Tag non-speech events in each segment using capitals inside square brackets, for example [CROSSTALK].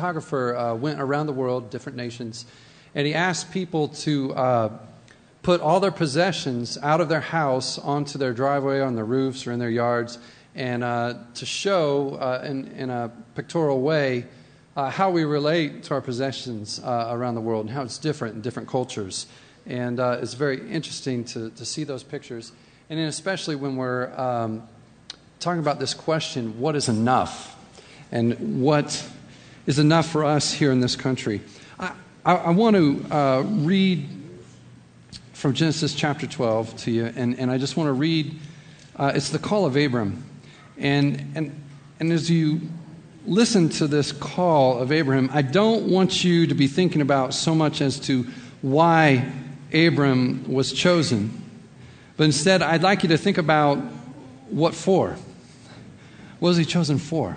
photographer uh, went around the world, different nations, and he asked people to uh, put all their possessions out of their house onto their driveway, on their roofs, or in their yards, and uh, to show uh, in, in, a pictorial way uh, how we relate to our possessions uh, around the world and how it's different in different cultures. And it's very interesting to, to see those pictures. And especially when we're um, talking about this question what is enough? And what is enough for us here in this country? I, I, I want to uh, read from Genesis chapter 12 to you, and, and I just want to read it's the call of Abram. And, and, and as you listen to this call of Abraham, I don't want you to be thinking about so much as to why Abram was chosen, but instead, I'd like you to think about what for. What was he chosen for?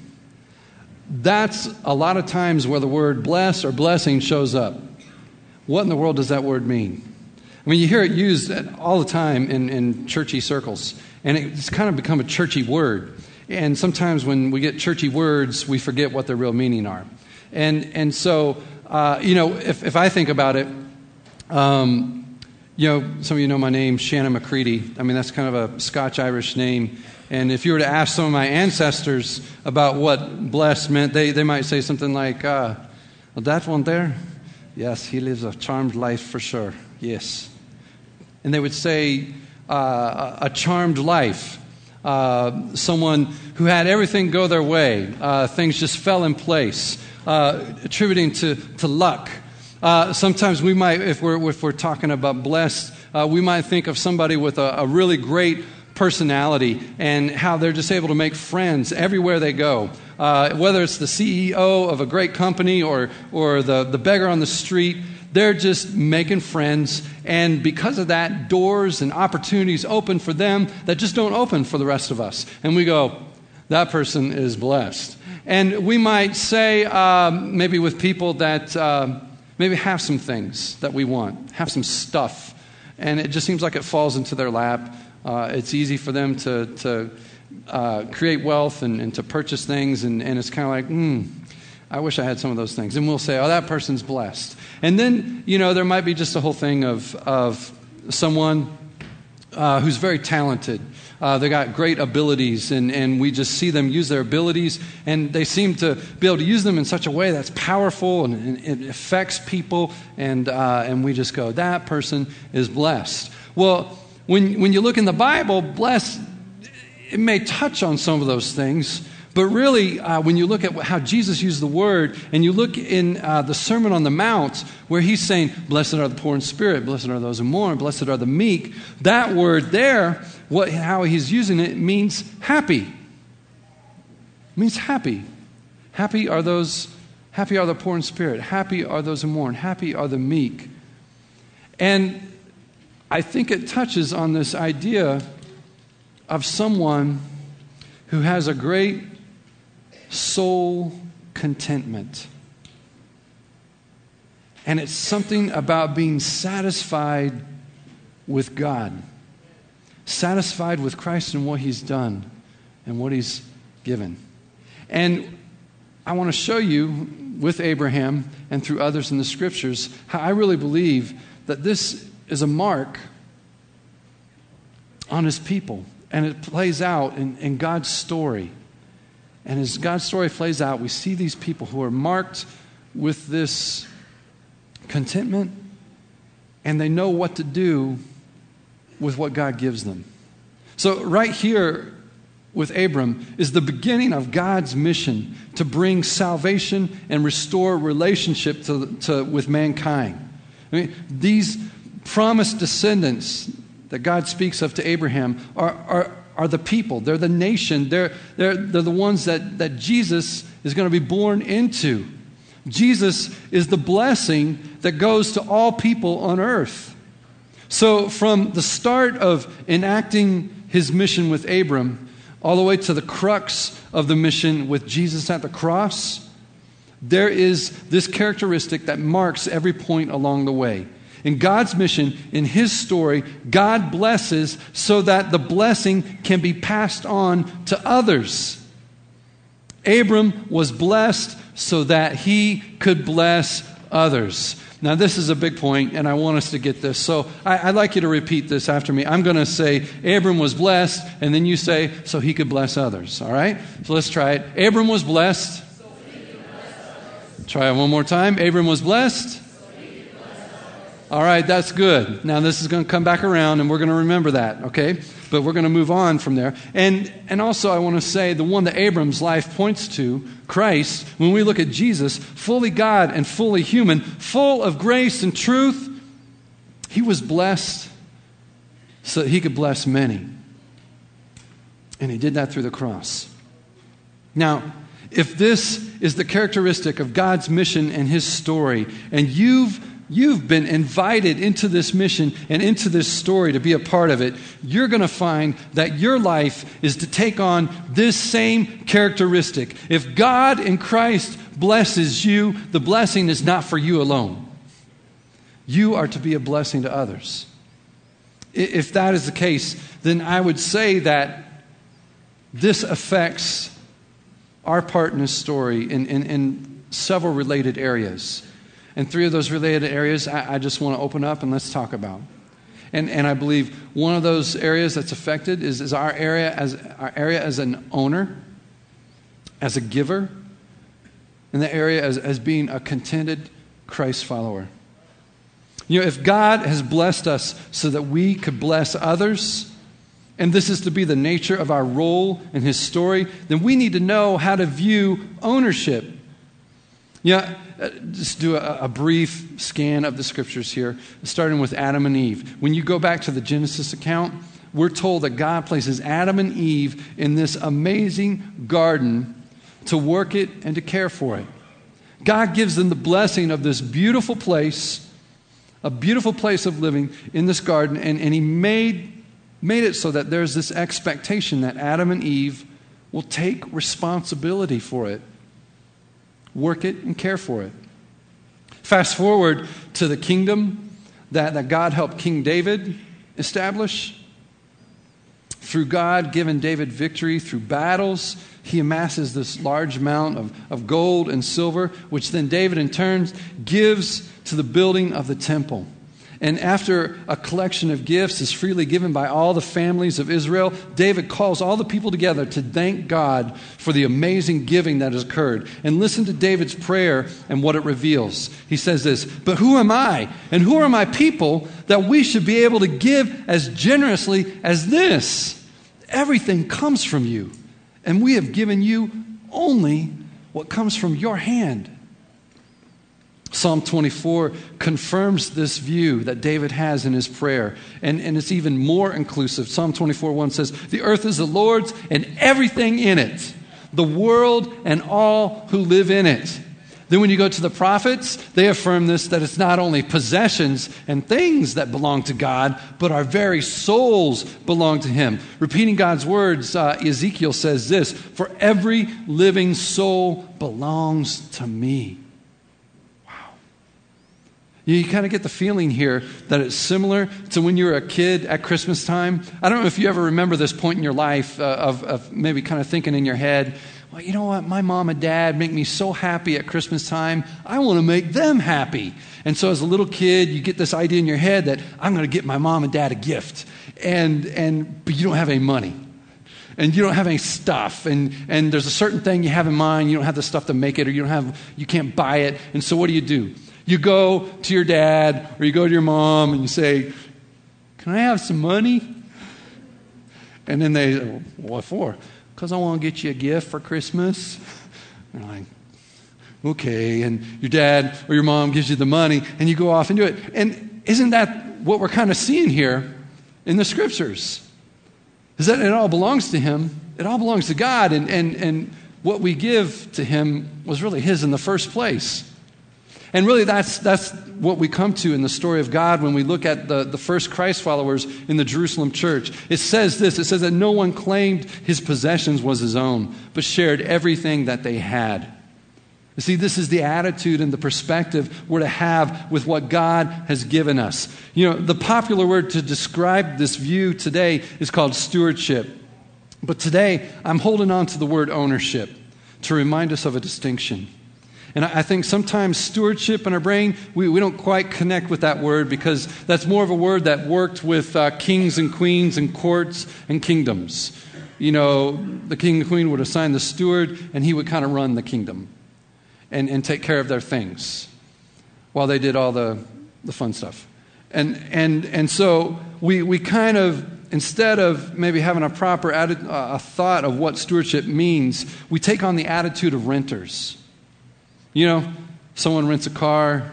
That's a lot of times where the word bless or blessing shows up. What in the world does that word mean? I mean, you hear it used all the time in, in churchy circles, and it's kind of become a churchy word. And sometimes when we get churchy words, we forget what their real meaning are. And, and so, uh, you know, if, if I think about it, um, you know, some of you know my name, Shannon McCready. I mean, that's kind of a Scotch Irish name. And if you were to ask some of my ancestors about what blessed meant, they, they might say something like, uh, well, that one there? Yes, he lives a charmed life for sure. Yes. And they would say, uh, a charmed life uh, someone who had everything go their way. Uh, things just fell in place, uh, attributing to, to luck. Uh, sometimes we might, if we're, if we're talking about blessed, uh, we might think of somebody with a, a really great personality and how they're just able to make friends everywhere they go. Uh, whether it's the CEO of a great company or, or the, the beggar on the street, they're just making friends. And because of that, doors and opportunities open for them that just don't open for the rest of us. And we go, that person is blessed. And we might say, um, maybe with people that uh, maybe have some things that we want, have some stuff, and it just seems like it falls into their lap. Uh, it's easy for them to, to uh, create wealth and, and, to purchase things, and, and it's kind of like, hmm, I wish I had some of those things. And we'll say, oh, that person's blessed. And then, you know, there might be just a whole thing of, of someone uh, who's very talented. Uh, they got great abilities, and, and we just see them use their abilities, and they seem to be able to use them in such a way that's powerful and, and it affects people, and, uh, and we just go, that person is blessed. Well, when, when you look in the Bible, blessed, it may touch on some of those things, but really, uh, when you look at how Jesus used the word, and you look in uh, the Sermon on the Mount, where he's saying, Blessed are the poor in spirit, blessed are those who mourn, blessed are the meek, that word there, what, how he's using it, means happy. It means happy. Happy are those, happy are the poor in spirit, happy are those who mourn, happy are the meek. And I think it touches on this idea of someone who has a great soul contentment. And it's something about being satisfied with God, satisfied with Christ and what He's done and what He's given. And I want to show you with Abraham and through others in the scriptures how I really believe that this is a mark on His people. And it plays out in, in God's story. And as God's story plays out, we see these people who are marked with this contentment and they know what to do with what God gives them. So, right here with Abram is the beginning of God's mission to bring salvation and restore relationship to, to, with mankind. I mean, these promised descendants that God speaks of to Abraham are, are, are the people, they're the nation, they're, they're, they're the ones that, that Jesus is going to be born into. Jesus is the blessing that goes to all people on earth. So, from the start of enacting his mission with Abram, all the way to the crux of the mission with Jesus at the cross, there is this characteristic that marks every point along the way. In God's mission, in His story, God blesses so that the blessing can be passed on to others. Abram was blessed so that he could bless others. Now, this is a big point, and I want us to get this. So, I, would like you to repeat this after me. I'm going to say, Abram was blessed, and then you say, so he could bless others. All right? So, let's try it. Abram was blessed. So bless try it one more time. Abram was blessed. All right, that's good. Now, this is going to come back around, and we're going to remember that, okay? But we're going to move on from there. And, and also, I want to say the one that Abram's life points to, Christ, when we look at Jesus, fully God and fully human, full of grace and truth, he was blessed so that he could bless many. And he did that through the cross. Now, if this is the characteristic of God's mission and his story, and you've you've been invited into this mission and into this story to be a part of it, you're going to find that your life is to take on this same characteristic. If God in Christ blesses you, the blessing is not for you alone. You are to be a blessing to others. If that is the case, then I would say that this affects our part in this story in, in, in several related areas. And three of those related areas I, I just want to open up and let's talk about. And, and I believe one of those areas that's affected is, is our, area as, our area as an owner, as a giver, and the area as, as being a contented Christ follower. You know, if God has blessed us so that we could bless others, and this is to be the nature of our role in His story, then we need to know how to view ownership. Yeah, uh, just do a, a, brief scan of the scriptures here, starting with Adam and Eve. When you go back to the Genesis account, we're told that God places Adam and Eve in this amazing garden to work it and to care for it. God gives them the blessing of this beautiful place, a beautiful place of living in this garden, and, and He made, made it so that there's this expectation that Adam and Eve will take responsibility for it work it and care for it. Fast forward to the kingdom that, that God helped King David establish. Through God giving David victory through battles, he amasses this large amount of, of gold and silver, which then David in turn gives to the building of the temple. And after a collection of gifts is freely given by all the families of Israel, David calls all the people together to thank God for the amazing giving that has occurred. And listen to David's prayer and what it reveals. He says this But who am I, and who are my people that we should be able to give as generously as this? Everything comes from you, and we have given you only what comes from your hand. Psalm 24 confirms this view that David has in his prayer, and, and it's even more inclusive. Psalm 24 1 says, The earth is the Lord's and everything in it, the world and all who live in it. Then, when you go to the prophets, they affirm this that it's not only possessions and things that belong to God, but our very souls belong to Him. Repeating God's words, uh, Ezekiel says this For every living soul belongs to me. You kind of get the feeling here that it's similar to when you were a kid at Christmas time. I don't know if you ever remember this point in your life uh, of, of maybe kind of thinking in your head, well, you know what? My mom and dad make me so happy at Christmas time. I want to make them happy. And so, as a little kid, you get this idea in your head that I'm going to get my mom and dad a gift. And, and, but you don't have any money and you don't have any stuff and, and there's a certain thing you have in mind you don't have the stuff to make it or you don't have you can't buy it and so what do you do you go to your dad or you go to your mom and you say, Can I have some money? And then they, well, What for? Because I want to get you a gift for Christmas. And like, Okay. And your dad or your mom gives you the money and you go off and do it. And isn't that what we're kind of seeing here in the scriptures? Is that it all belongs to Him? It all belongs to God. And, and, and what we give to Him was really His in the first place. And really, that's, that's what we come to in the story of God when we look at the, the first Christ followers in the Jerusalem church. It says this it says that no one claimed his possessions was his own, but shared everything that they had. You see, this is the attitude and the perspective we're to have with what God has given us. You know, the popular word to describe this view today is called stewardship. But today, I'm holding on to the word ownership to remind us of a distinction. And I think sometimes stewardship in our brain, we, we don't quite connect with that word because that's more of a word that worked with uh, kings and queens and courts and kingdoms. You know, the king and queen would assign the steward, and he would kind of run the kingdom and, and take care of their things while they did all the, the fun stuff. And, and, and so we, we kind of, instead of maybe having a proper uh, a thought of what stewardship means, we take on the attitude of renters. You know, someone rents a car,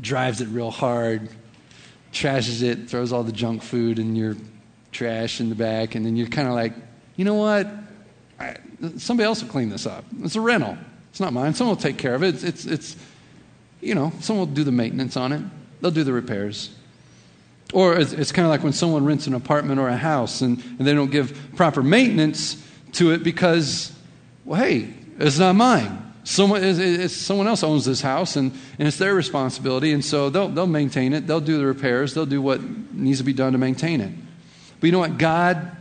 drives it real hard, trashes it, throws all the junk food and your trash in the back, and then you're kind of like, you know what? I, somebody else will clean this up. It's a rental. It's not mine. Someone will take care of it. It's, it's, it's, you know, someone will do the maintenance on it. They'll do the repairs. Or it's, it's kind of like when someone rents an apartment or a house and, and they don't give proper maintenance to it because, well, hey, it's not mine. Someone, it's, someone else owns this house, and, and it's their responsibility, and so they'll, they'll maintain it. They'll do the repairs. They'll do what needs to be done to maintain it. But you know what? God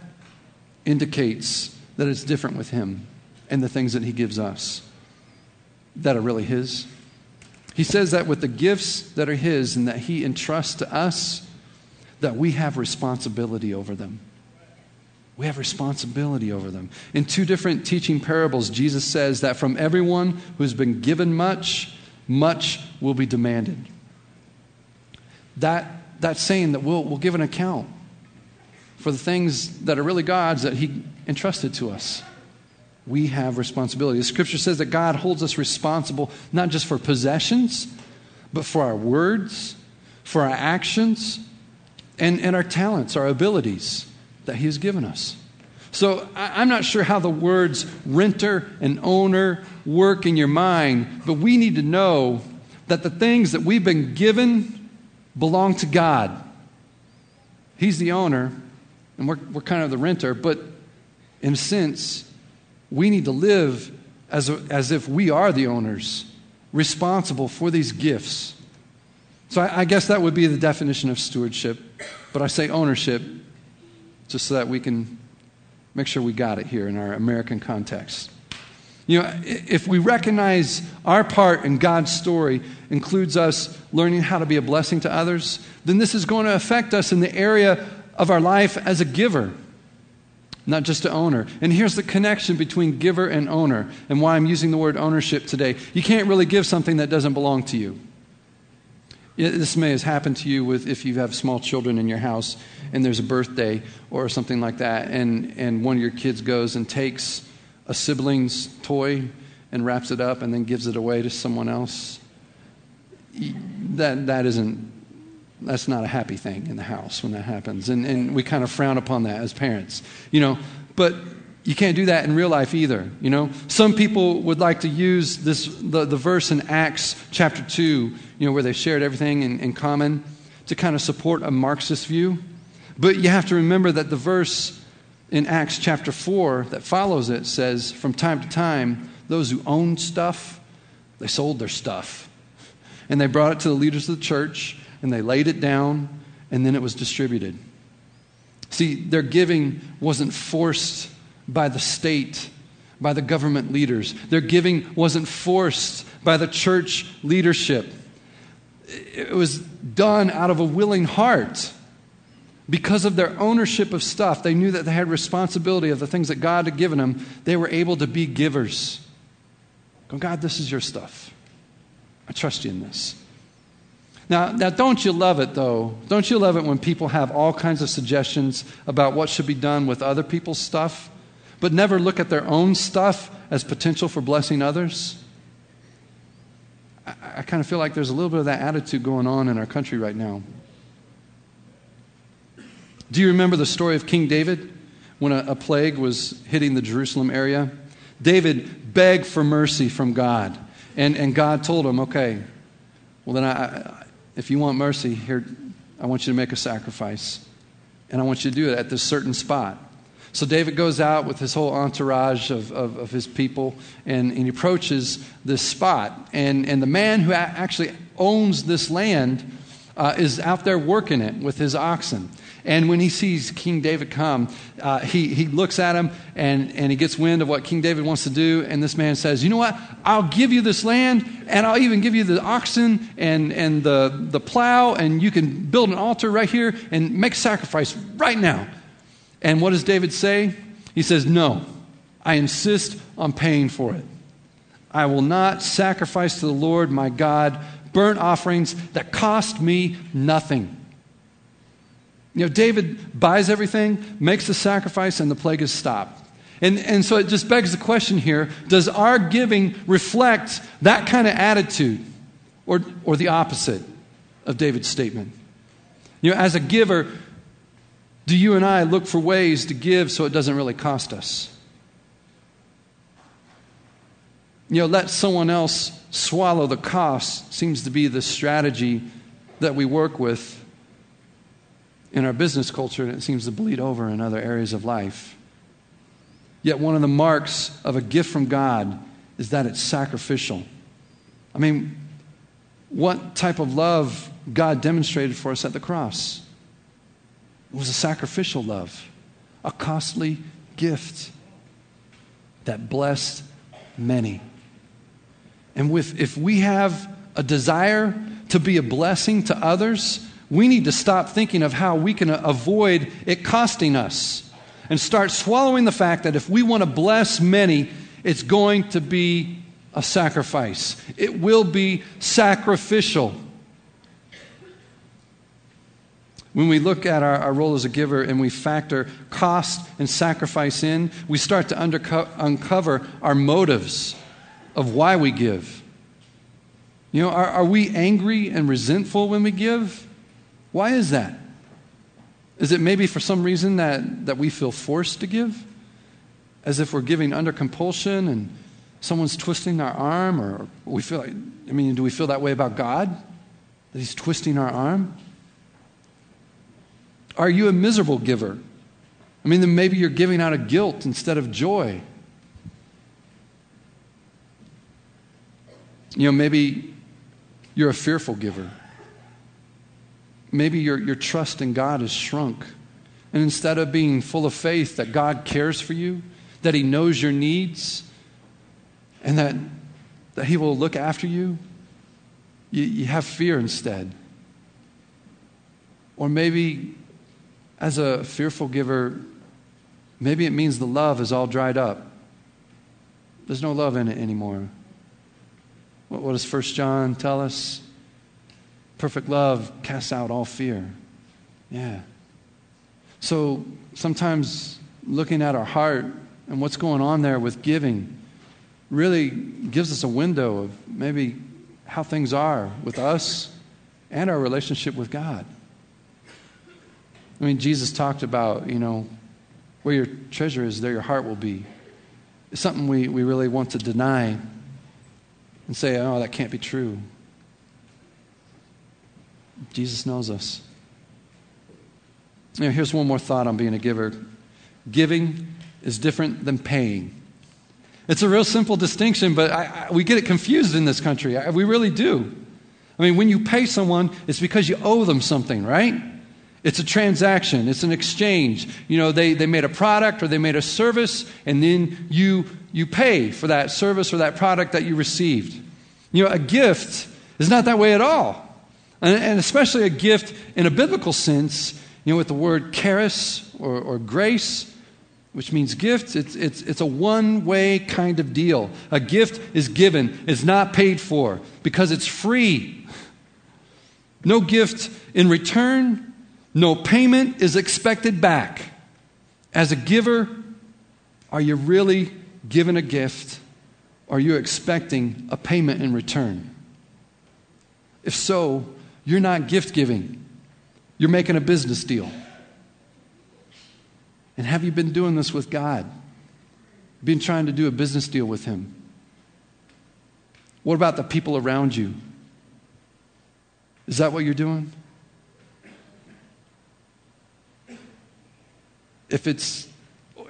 indicates that it's different with Him and the things that He gives us that are really His. He says that with the gifts that are His and that He entrusts to us, that we have responsibility over them. We have responsibility over them. In two different teaching parables, Jesus says that from everyone who's been given much, much will be demanded. That, that's saying that we'll, we'll give an account for the things that are really God's that He entrusted to us. We have responsibility. The scripture says that God holds us responsible not just for possessions, but for our words, for our actions, and, and our talents, our abilities that He has given us. So I'm not sure how the words renter and owner work in your mind, but we need to know that the things that we've been given belong to God. He's the owner, and we're, we're kind of the renter, but in a sense, we need to live as, a, as if we are the owners, responsible for these gifts. So I, I guess that would be the definition of stewardship, but I say ownership just so that we can make sure we got it here in our American context. You know, if we recognize our part in God's story includes us learning how to be a blessing to others, then this is going to affect us in the area of our life as a giver, not just an owner. And here's the connection between giver and owner, and why I'm using the word ownership today. You can't really give something that doesn't belong to you. This may have happened to you with if you have small children in your house and there's a birthday or something like that, and, and one of your kids goes and takes a sibling's toy and wraps it up and then gives it away to someone else. That, that isn't, that's not a happy thing in the house when that happens. And, and we kind of frown upon that as parents, you know. But you can't do that in real life either, you know. Some people would like to use this the, the verse in Acts chapter 2, you know, where they shared everything in, in common to kind of support a Marxist view. But you have to remember that the verse in Acts chapter 4 that follows it says, from time to time, those who owned stuff, they sold their stuff. And they brought it to the leaders of the church, and they laid it down, and then it was distributed. See, their giving wasn't forced by the state, by the government leaders. Their giving wasn't forced by the church leadership. It was done out of a willing heart. Because of their ownership of stuff, they knew that they had responsibility of the things that God had given them. They were able to be givers. Go, God, this is your stuff. I trust you in this. Now, now, don't you love it, though? Don't you love it when people have all kinds of suggestions about what should be done with other people's stuff? but never look at their own stuff as potential for blessing others? I, I kind of feel like there's a little bit of that attitude going on in our country right now. Do you remember the story of King David when a, a plague was hitting the Jerusalem area? David begged for mercy from God, and, and God told him, okay, Well, then, I, if you want mercy, here, I want you to make a sacrifice. And I want you to do it at this certain spot. So David goes out with his whole entourage of, of, of his people, and, and, he approaches this spot. And, and the man who actually owns this land uh, is out there working it with his oxen. And when he sees King David come, uh, he, he looks at him and, and he gets wind of what King David wants to do. And this man says, You know what? I'll give you this land, and I'll even give you the oxen and, and the, the plow, and you can build an altar right here and make sacrifice right now. And what does David say? He says, No, I insist on paying for it. I will not sacrifice to the Lord my God burnt offerings that cost me nothing. You know, David buys everything, makes the sacrifice, and the plague is stopped. And, and so it just begs the question here does our giving reflect that kind of attitude or, or the opposite of David's statement? You know, as a giver, do you and I look for ways to give so it doesn't really cost us? You know, let someone else swallow the cost seems to be the strategy that we work with in our business culture, and it seems to bleed over in other areas of life. Yet, one of the marks of a gift from God is that it's sacrificial. I mean, what type of love God demonstrated for us at the cross? It was a sacrificial love, a costly gift that blessed many. And with, if we have a desire to be a blessing to others, we need to stop thinking of how we can avoid it costing us and start swallowing the fact that if we want to bless many, it's going to be a sacrifice. It will be sacrificial. When we look at our, our, role as a giver and we factor cost and sacrifice in, we start to underco- uncover our motives of why we give. You know, are, are we angry and resentful when we give? Why is that? Is it maybe for some reason that, that we feel forced to give? As if we're giving under compulsion and someone's twisting our arm, or we feel like, I mean, do we feel that way about God? That He's twisting our arm? Are you a miserable giver? I mean, then maybe you're giving out of guilt instead of joy. You know, maybe you're a fearful giver. Maybe your, your trust in God has shrunk. And instead of being full of faith that God cares for you, that He knows your needs, and that, that He will look after you, you, you have fear instead. Or maybe, as a fearful giver, maybe it means the love is all dried up. There's no love in it anymore. What, what does 1 John tell us? Perfect love casts out all fear. Yeah. So sometimes looking at our heart and what's going on there with giving really gives us a window of maybe how things are with us and our relationship with God. I mean, Jesus talked about, you know, where your treasure is, there your heart will be. It's something we, we really want to deny and say, oh, that can't be true. Jesus knows us. Know, here's one more thought on being a giver giving is different than paying. It's a real simple distinction, but I, I, we get it confused in this country. I, we really do. I mean, when you pay someone, it's because you owe them something, right? It's a transaction, it's an exchange. You know, they, they made a product or they made a service, and then you, you pay for that service or that product that you received. You know, a gift is not that way at all. And, and especially a gift in a biblical sense, you know, with the word charis or, or grace, which means gift, it's, it's, it's a one way kind of deal. A gift is given, it's not paid for because it's free. No gift in return, no payment is expected back. As a giver, are you really given a gift? Are you expecting a payment in return? If so, you're not gift giving, you're making a business deal. And have you been doing this with God? Been trying to do a business deal with Him? What about the people around you? Is that what you're doing? If it's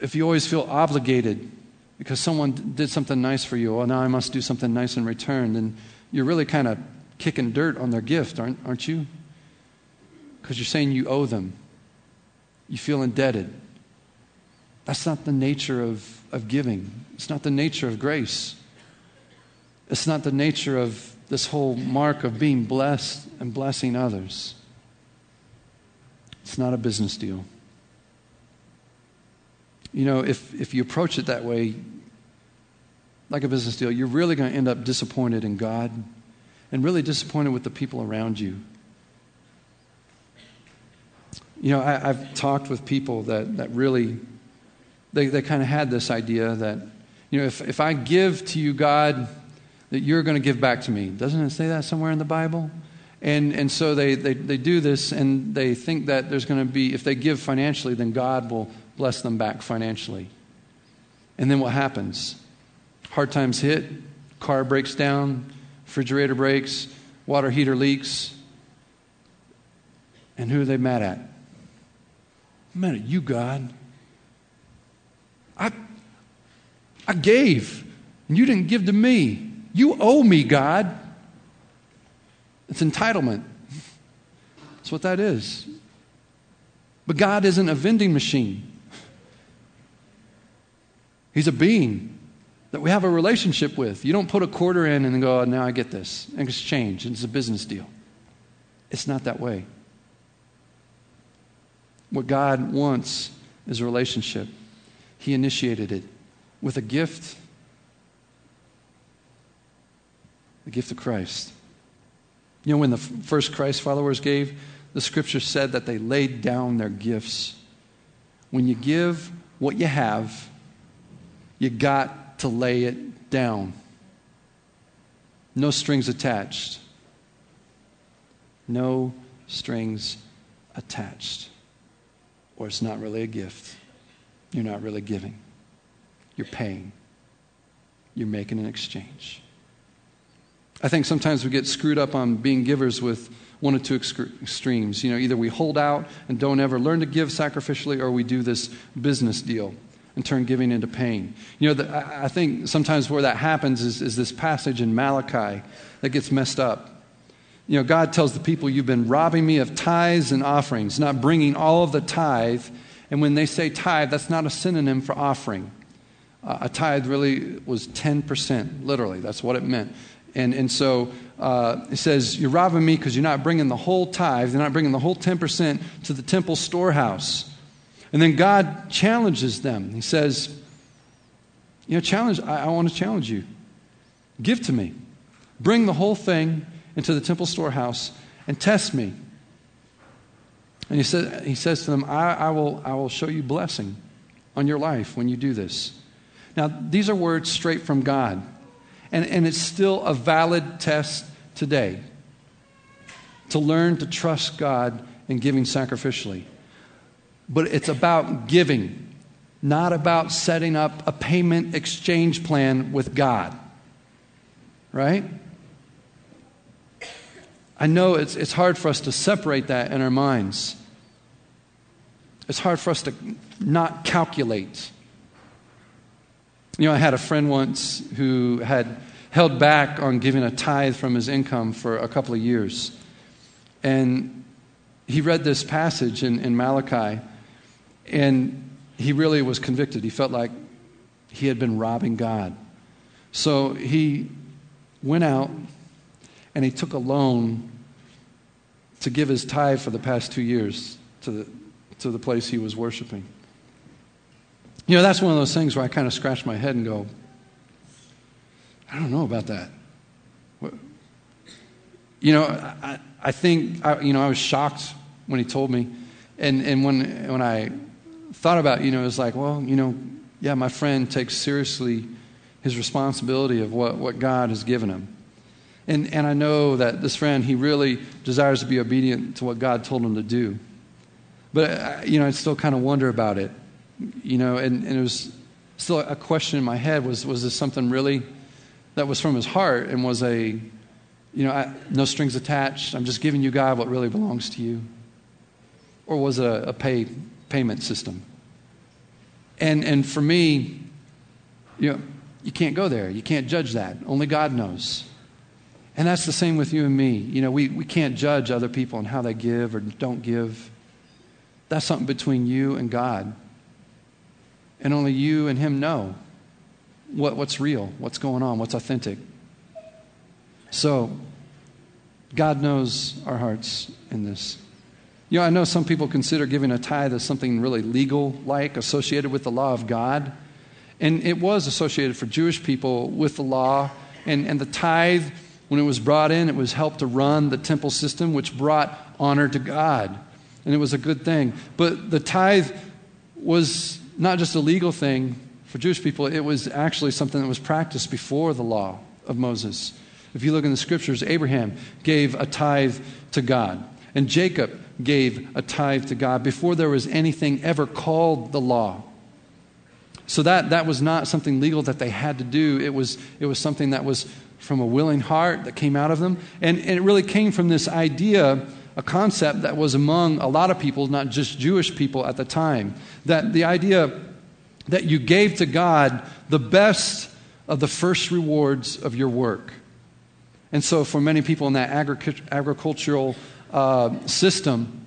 if you always feel obligated because someone did something nice for you, well, now I must do something nice in return, then you're really kind of kicking dirt on their gift, aren't, aren't you? Because you're saying you owe them. You feel indebted. That's not the nature of, of giving. It's not the nature of grace. It's not the nature of this whole mark of being blessed and blessing others. It's not a business deal. You know, if, if you approach it that way, like a business deal, you're really going to end up disappointed in God and really disappointed with the people around you. You know, I, have talked with people that, that really, they, they kind of had this idea that, you know, if, if I give to you, God, that you're going to give back to me. Doesn't it say that somewhere in the Bible? And, and so they, they, they do this and they think that there's going to be, if they give financially, then God will bless them back financially. And then what happens? Hard times hit, car breaks down, refrigerator breaks, water heater leaks. And who are they mad at? Mad at you, God. I, I gave, and you didn't give to me. You owe me, God. It's entitlement. That's what that is. But God isn't a vending machine. He's a being that we have a relationship with. You don't put a quarter in and go, oh, now I get this, exchange. It's a business deal. It's not that way. What God wants is a relationship. He initiated it with a gift the gift of Christ. You know, when the first Christ followers gave, the scripture said that they laid down their gifts. When you give what you have, you got to lay it down. No strings attached. No strings attached. Or it's not really a gift. You're not really giving. You're paying. You're making an exchange. I think sometimes we get screwed up on being givers with one or two extremes. You know, either we hold out and don't ever learn to give sacrificially, or we do this business deal and turn giving into pain. You know, the, I think sometimes where that happens is, is this passage in Malachi that gets messed up. You know, God tells the people, You've been robbing me of tithes and offerings, not bringing all of the tithe. And when they say tithe, that's not a synonym for offering. Uh, a tithe really was 10%, literally. That's what it meant. And, and so uh, it says, You're robbing me because you're not bringing the whole tithe, you're not bringing the whole 10% to the temple storehouse. And then God challenges them. He says, You know, challenge, I, I want to challenge you. Give to me. Bring the whole thing into the temple storehouse and test me. And he, said, he says to them, I, I, will, I will show you blessing on your life when you do this. Now, these are words straight from God. And, and it's still a valid test today to learn to trust God in giving sacrificially but it's about giving, not about setting up a payment exchange plan with God. Right? I know it's, it's hard for us to separate that in our minds. It's hard for us to not calculate. You know, I had a friend once who had held back on giving a tithe from his income for a couple of years. And he read this passage in, in Malachi and he really was convicted. He felt like he had been robbing God. So he went out and he took a loan to give his tithe for the past two years to the, to the place he was worshiping. You know, that's one of those things where I kind of scratch my head and go, I don't know about that. You know, I, I think, I, you know, I was shocked when he told me. And, and when, when I thought about, you know, it was like, well, you know, yeah, my friend takes seriously his responsibility of what, what God has given him. And, and I know that this friend, he really desires to be obedient to what God told him to do. But, uh, you know, I still kind of wonder about it. You know, and, and it was still a question in my head was, was this something really that was from his heart and was a, You know, I, no strings attached. I'm just giving you, God, what really belongs to you. Or was it a, a pay, payment system? And, and for me, you know, you can't go there. You can't judge that. Only God knows. And that's the same with you and me. You know, we, we can't judge other people and how they give or don't give. That's something between you and God. And only you and Him know what, what's real, what's going on, what's authentic. So, God knows our hearts in this. You know, I know some people consider giving a tithe as something really legal like, associated with the law of God. And it was associated for Jewish people with the law. And, and the tithe, when it was brought in, it was helped to run the temple system, which brought honor to God. And it was a good thing. But the tithe was not just a legal thing for Jewish people, it was actually something that was practiced before the law of Moses. If you look in the scriptures, Abraham gave a tithe to God, and Jacob gave a tithe to God before there was anything ever called the law. So that, that was not something legal that they had to do. It was, it was something that was from a willing heart that came out of them. And, and it really came from this idea, a concept that was among a lot of people, not just Jewish people at the time, that the idea that you gave to God the best of the first rewards of your work. And so, for many people in that agricultural uh, system,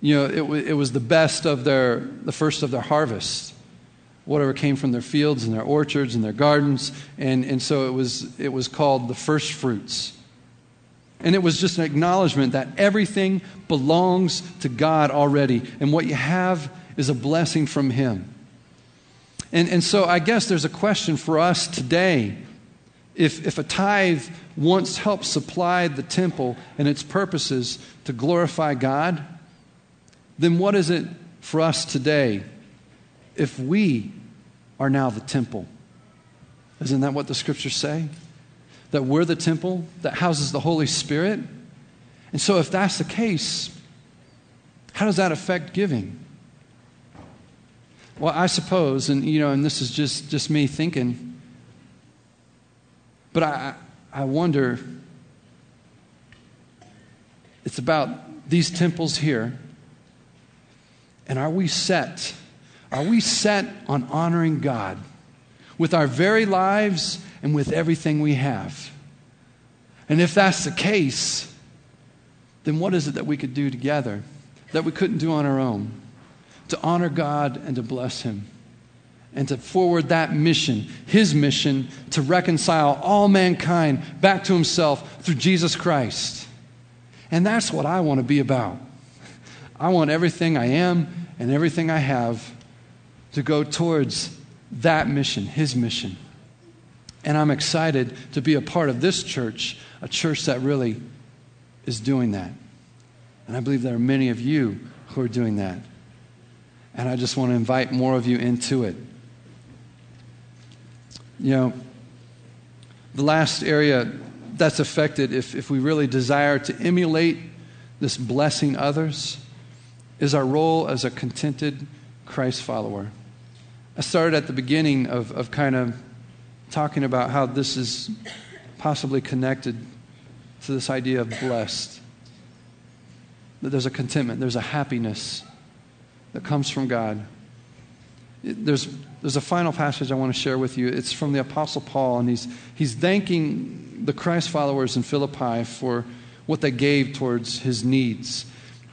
you know, it, it was the best of their, the first of their harvest whatever came from their fields and their orchards and their gardens. And, and so it was, it was called the first fruits. And it was just an acknowledgement that everything belongs to God already. And what you have is a blessing from Him. And, and so I guess there's a question for us today. If, if a tithe once helped supply the temple and its purposes to glorify God, then what is it for us today if we are now the temple? Isn't that what the scriptures say? That we're the temple that houses the Holy Spirit? And so, if that's the case, how does that affect giving? Well, I suppose, and you know, and this is just, just me thinking, but I, I wonder it's about these temples here. And are we set? Are we set on honoring God with our very lives and with everything we have? And if that's the case, then what is it that we could do together that we couldn't do on our own? to honor God and to bless Him and to forward that mission, His mission, to reconcile all mankind back to Himself through Jesus Christ. And that's what I want to be about. I want everything I am and everything I have to go towards that mission, His mission. And I'm excited to be a part of this church, a church that really is doing that. And I believe there are many of you who are doing that. And I just want to invite more of you into it. You know, the last area that's affected, if, if we really desire to emulate this blessing others, is our role as a contented Christ follower. I started at the beginning of, of kind of talking about how this is possibly connected to this idea of blessed. That there's a contentment, there's a happiness that comes from God. There's, there's a final passage I want to share with you. It's from the Apostle Paul, and he's, he's thanking the Christ followers in Philippi for what they gave towards his needs.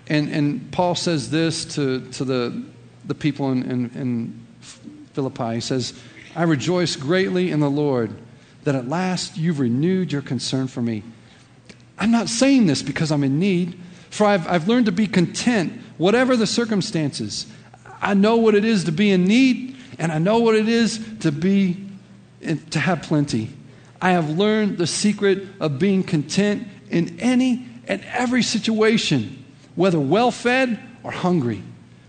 And, and Paul says this to, to the, the people in, in, in Philippi. He says, I rejoice greatly in the Lord that at last you've renewed your concern for me. I'm not saying this because I'm in need, for I've, I've learned to be content whatever the circumstances. I know what it is to be in need, and I know what it is to be to have plenty. I have learned the secret of being content in any and every situation, whether well fed or hungry,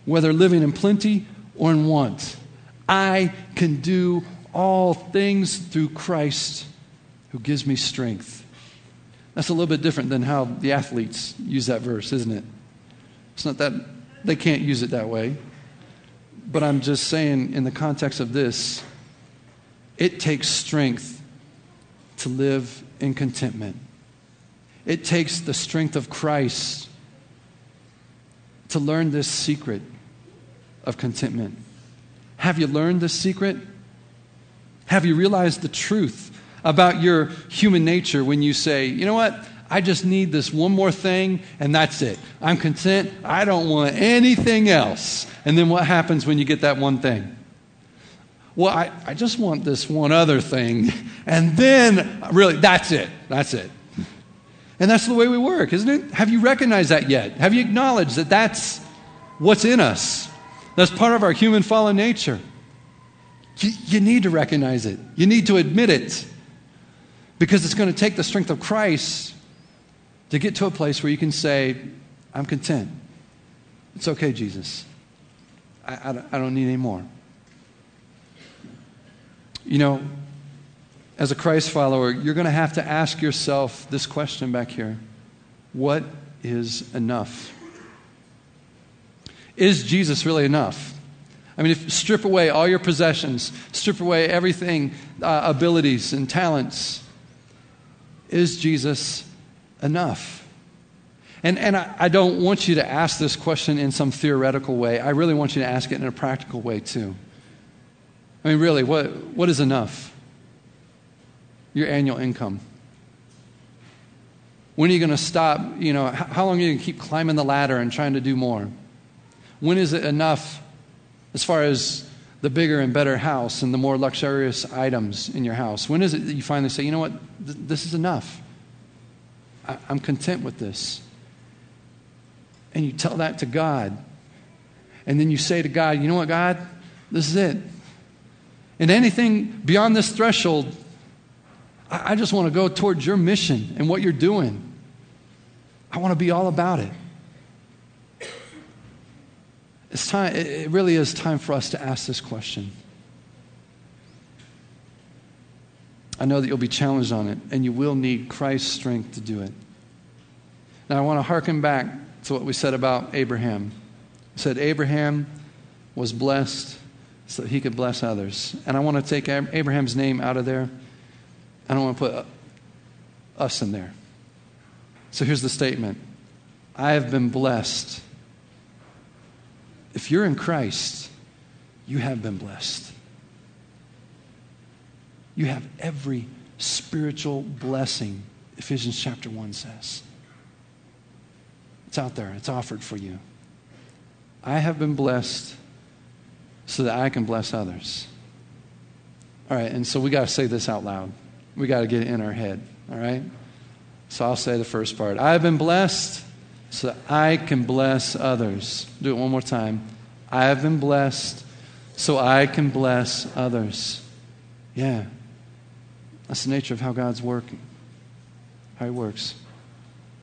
whether living in plenty or in want. I can do all things through Christ who gives me strength. That's a little bit different than how the athletes use that verse, isn't it? It's not that they can't use it that way. But I'm just saying, in the context of this, it takes strength to live in contentment. It takes the strength of Christ to learn this secret of contentment. Have you learned this secret? Have you realized the truth about your human nature when you say, you know what? I just need this one more thing and that's it. I'm content. I don't want anything else. And then what happens when you get that one thing? Well, I, I just want this one other thing. [LAUGHS] And then, really, that's it. That's it. And that's the way we work, isn't it? Have you recognized that yet? Have you acknowledged that that's what's in us? That's part of our human fallen nature. You, you need to recognize it, you need to admit it. Because it's going to take the strength of Christ to get to a place where you can say, I'm content. It's okay, Jesus. I, I, I don't need any more. You know, as a Christ follower, you're going to have to ask yourself this question back here What is enough? Is Jesus really enough? I mean, if strip away all your possessions, strip away everything, uh, abilities and talents, is Jesus enough? And, and I, I don't want you to ask this question in some theoretical way. I really want you to ask it in a practical way, too. I mean, really, what, what is enough? Your annual income. When are you going to stop? You know, how long are you going to keep climbing the ladder and trying to do more? When is it enough as far as the bigger and better house and the more luxurious items in your house? When is it that you finally say, you know what, Th- this is enough? I- I'm content with this. And you tell that to God. And then you say to God, you know what, God, this is it. And anything beyond this threshold, I, just want to go towards your mission and what you're doing. I want to be all about it. It's time, it really is time for us to ask this question. I know that you'll be challenged on it, and you will need Christ's strength to do it. Now, I want to hearken back to what we said about Abraham. We said Abraham was blessed so he could bless others. And I want to take Abraham's name out of there. I don't want to put uh, us in there. So here's the statement I have been blessed. If you're in Christ, you have been blessed. You have every spiritual blessing, Ephesians chapter 1 says. It's out there, it's offered for you. I have been blessed so that I can bless others. All right, and so we got to say this out loud. We got to get it in our head, all right? So I'll say the first part. I've been blessed so that I can bless others. Do it one more time. I have been blessed so I can bless others. Yeah. That's the nature of how God's working, how He works.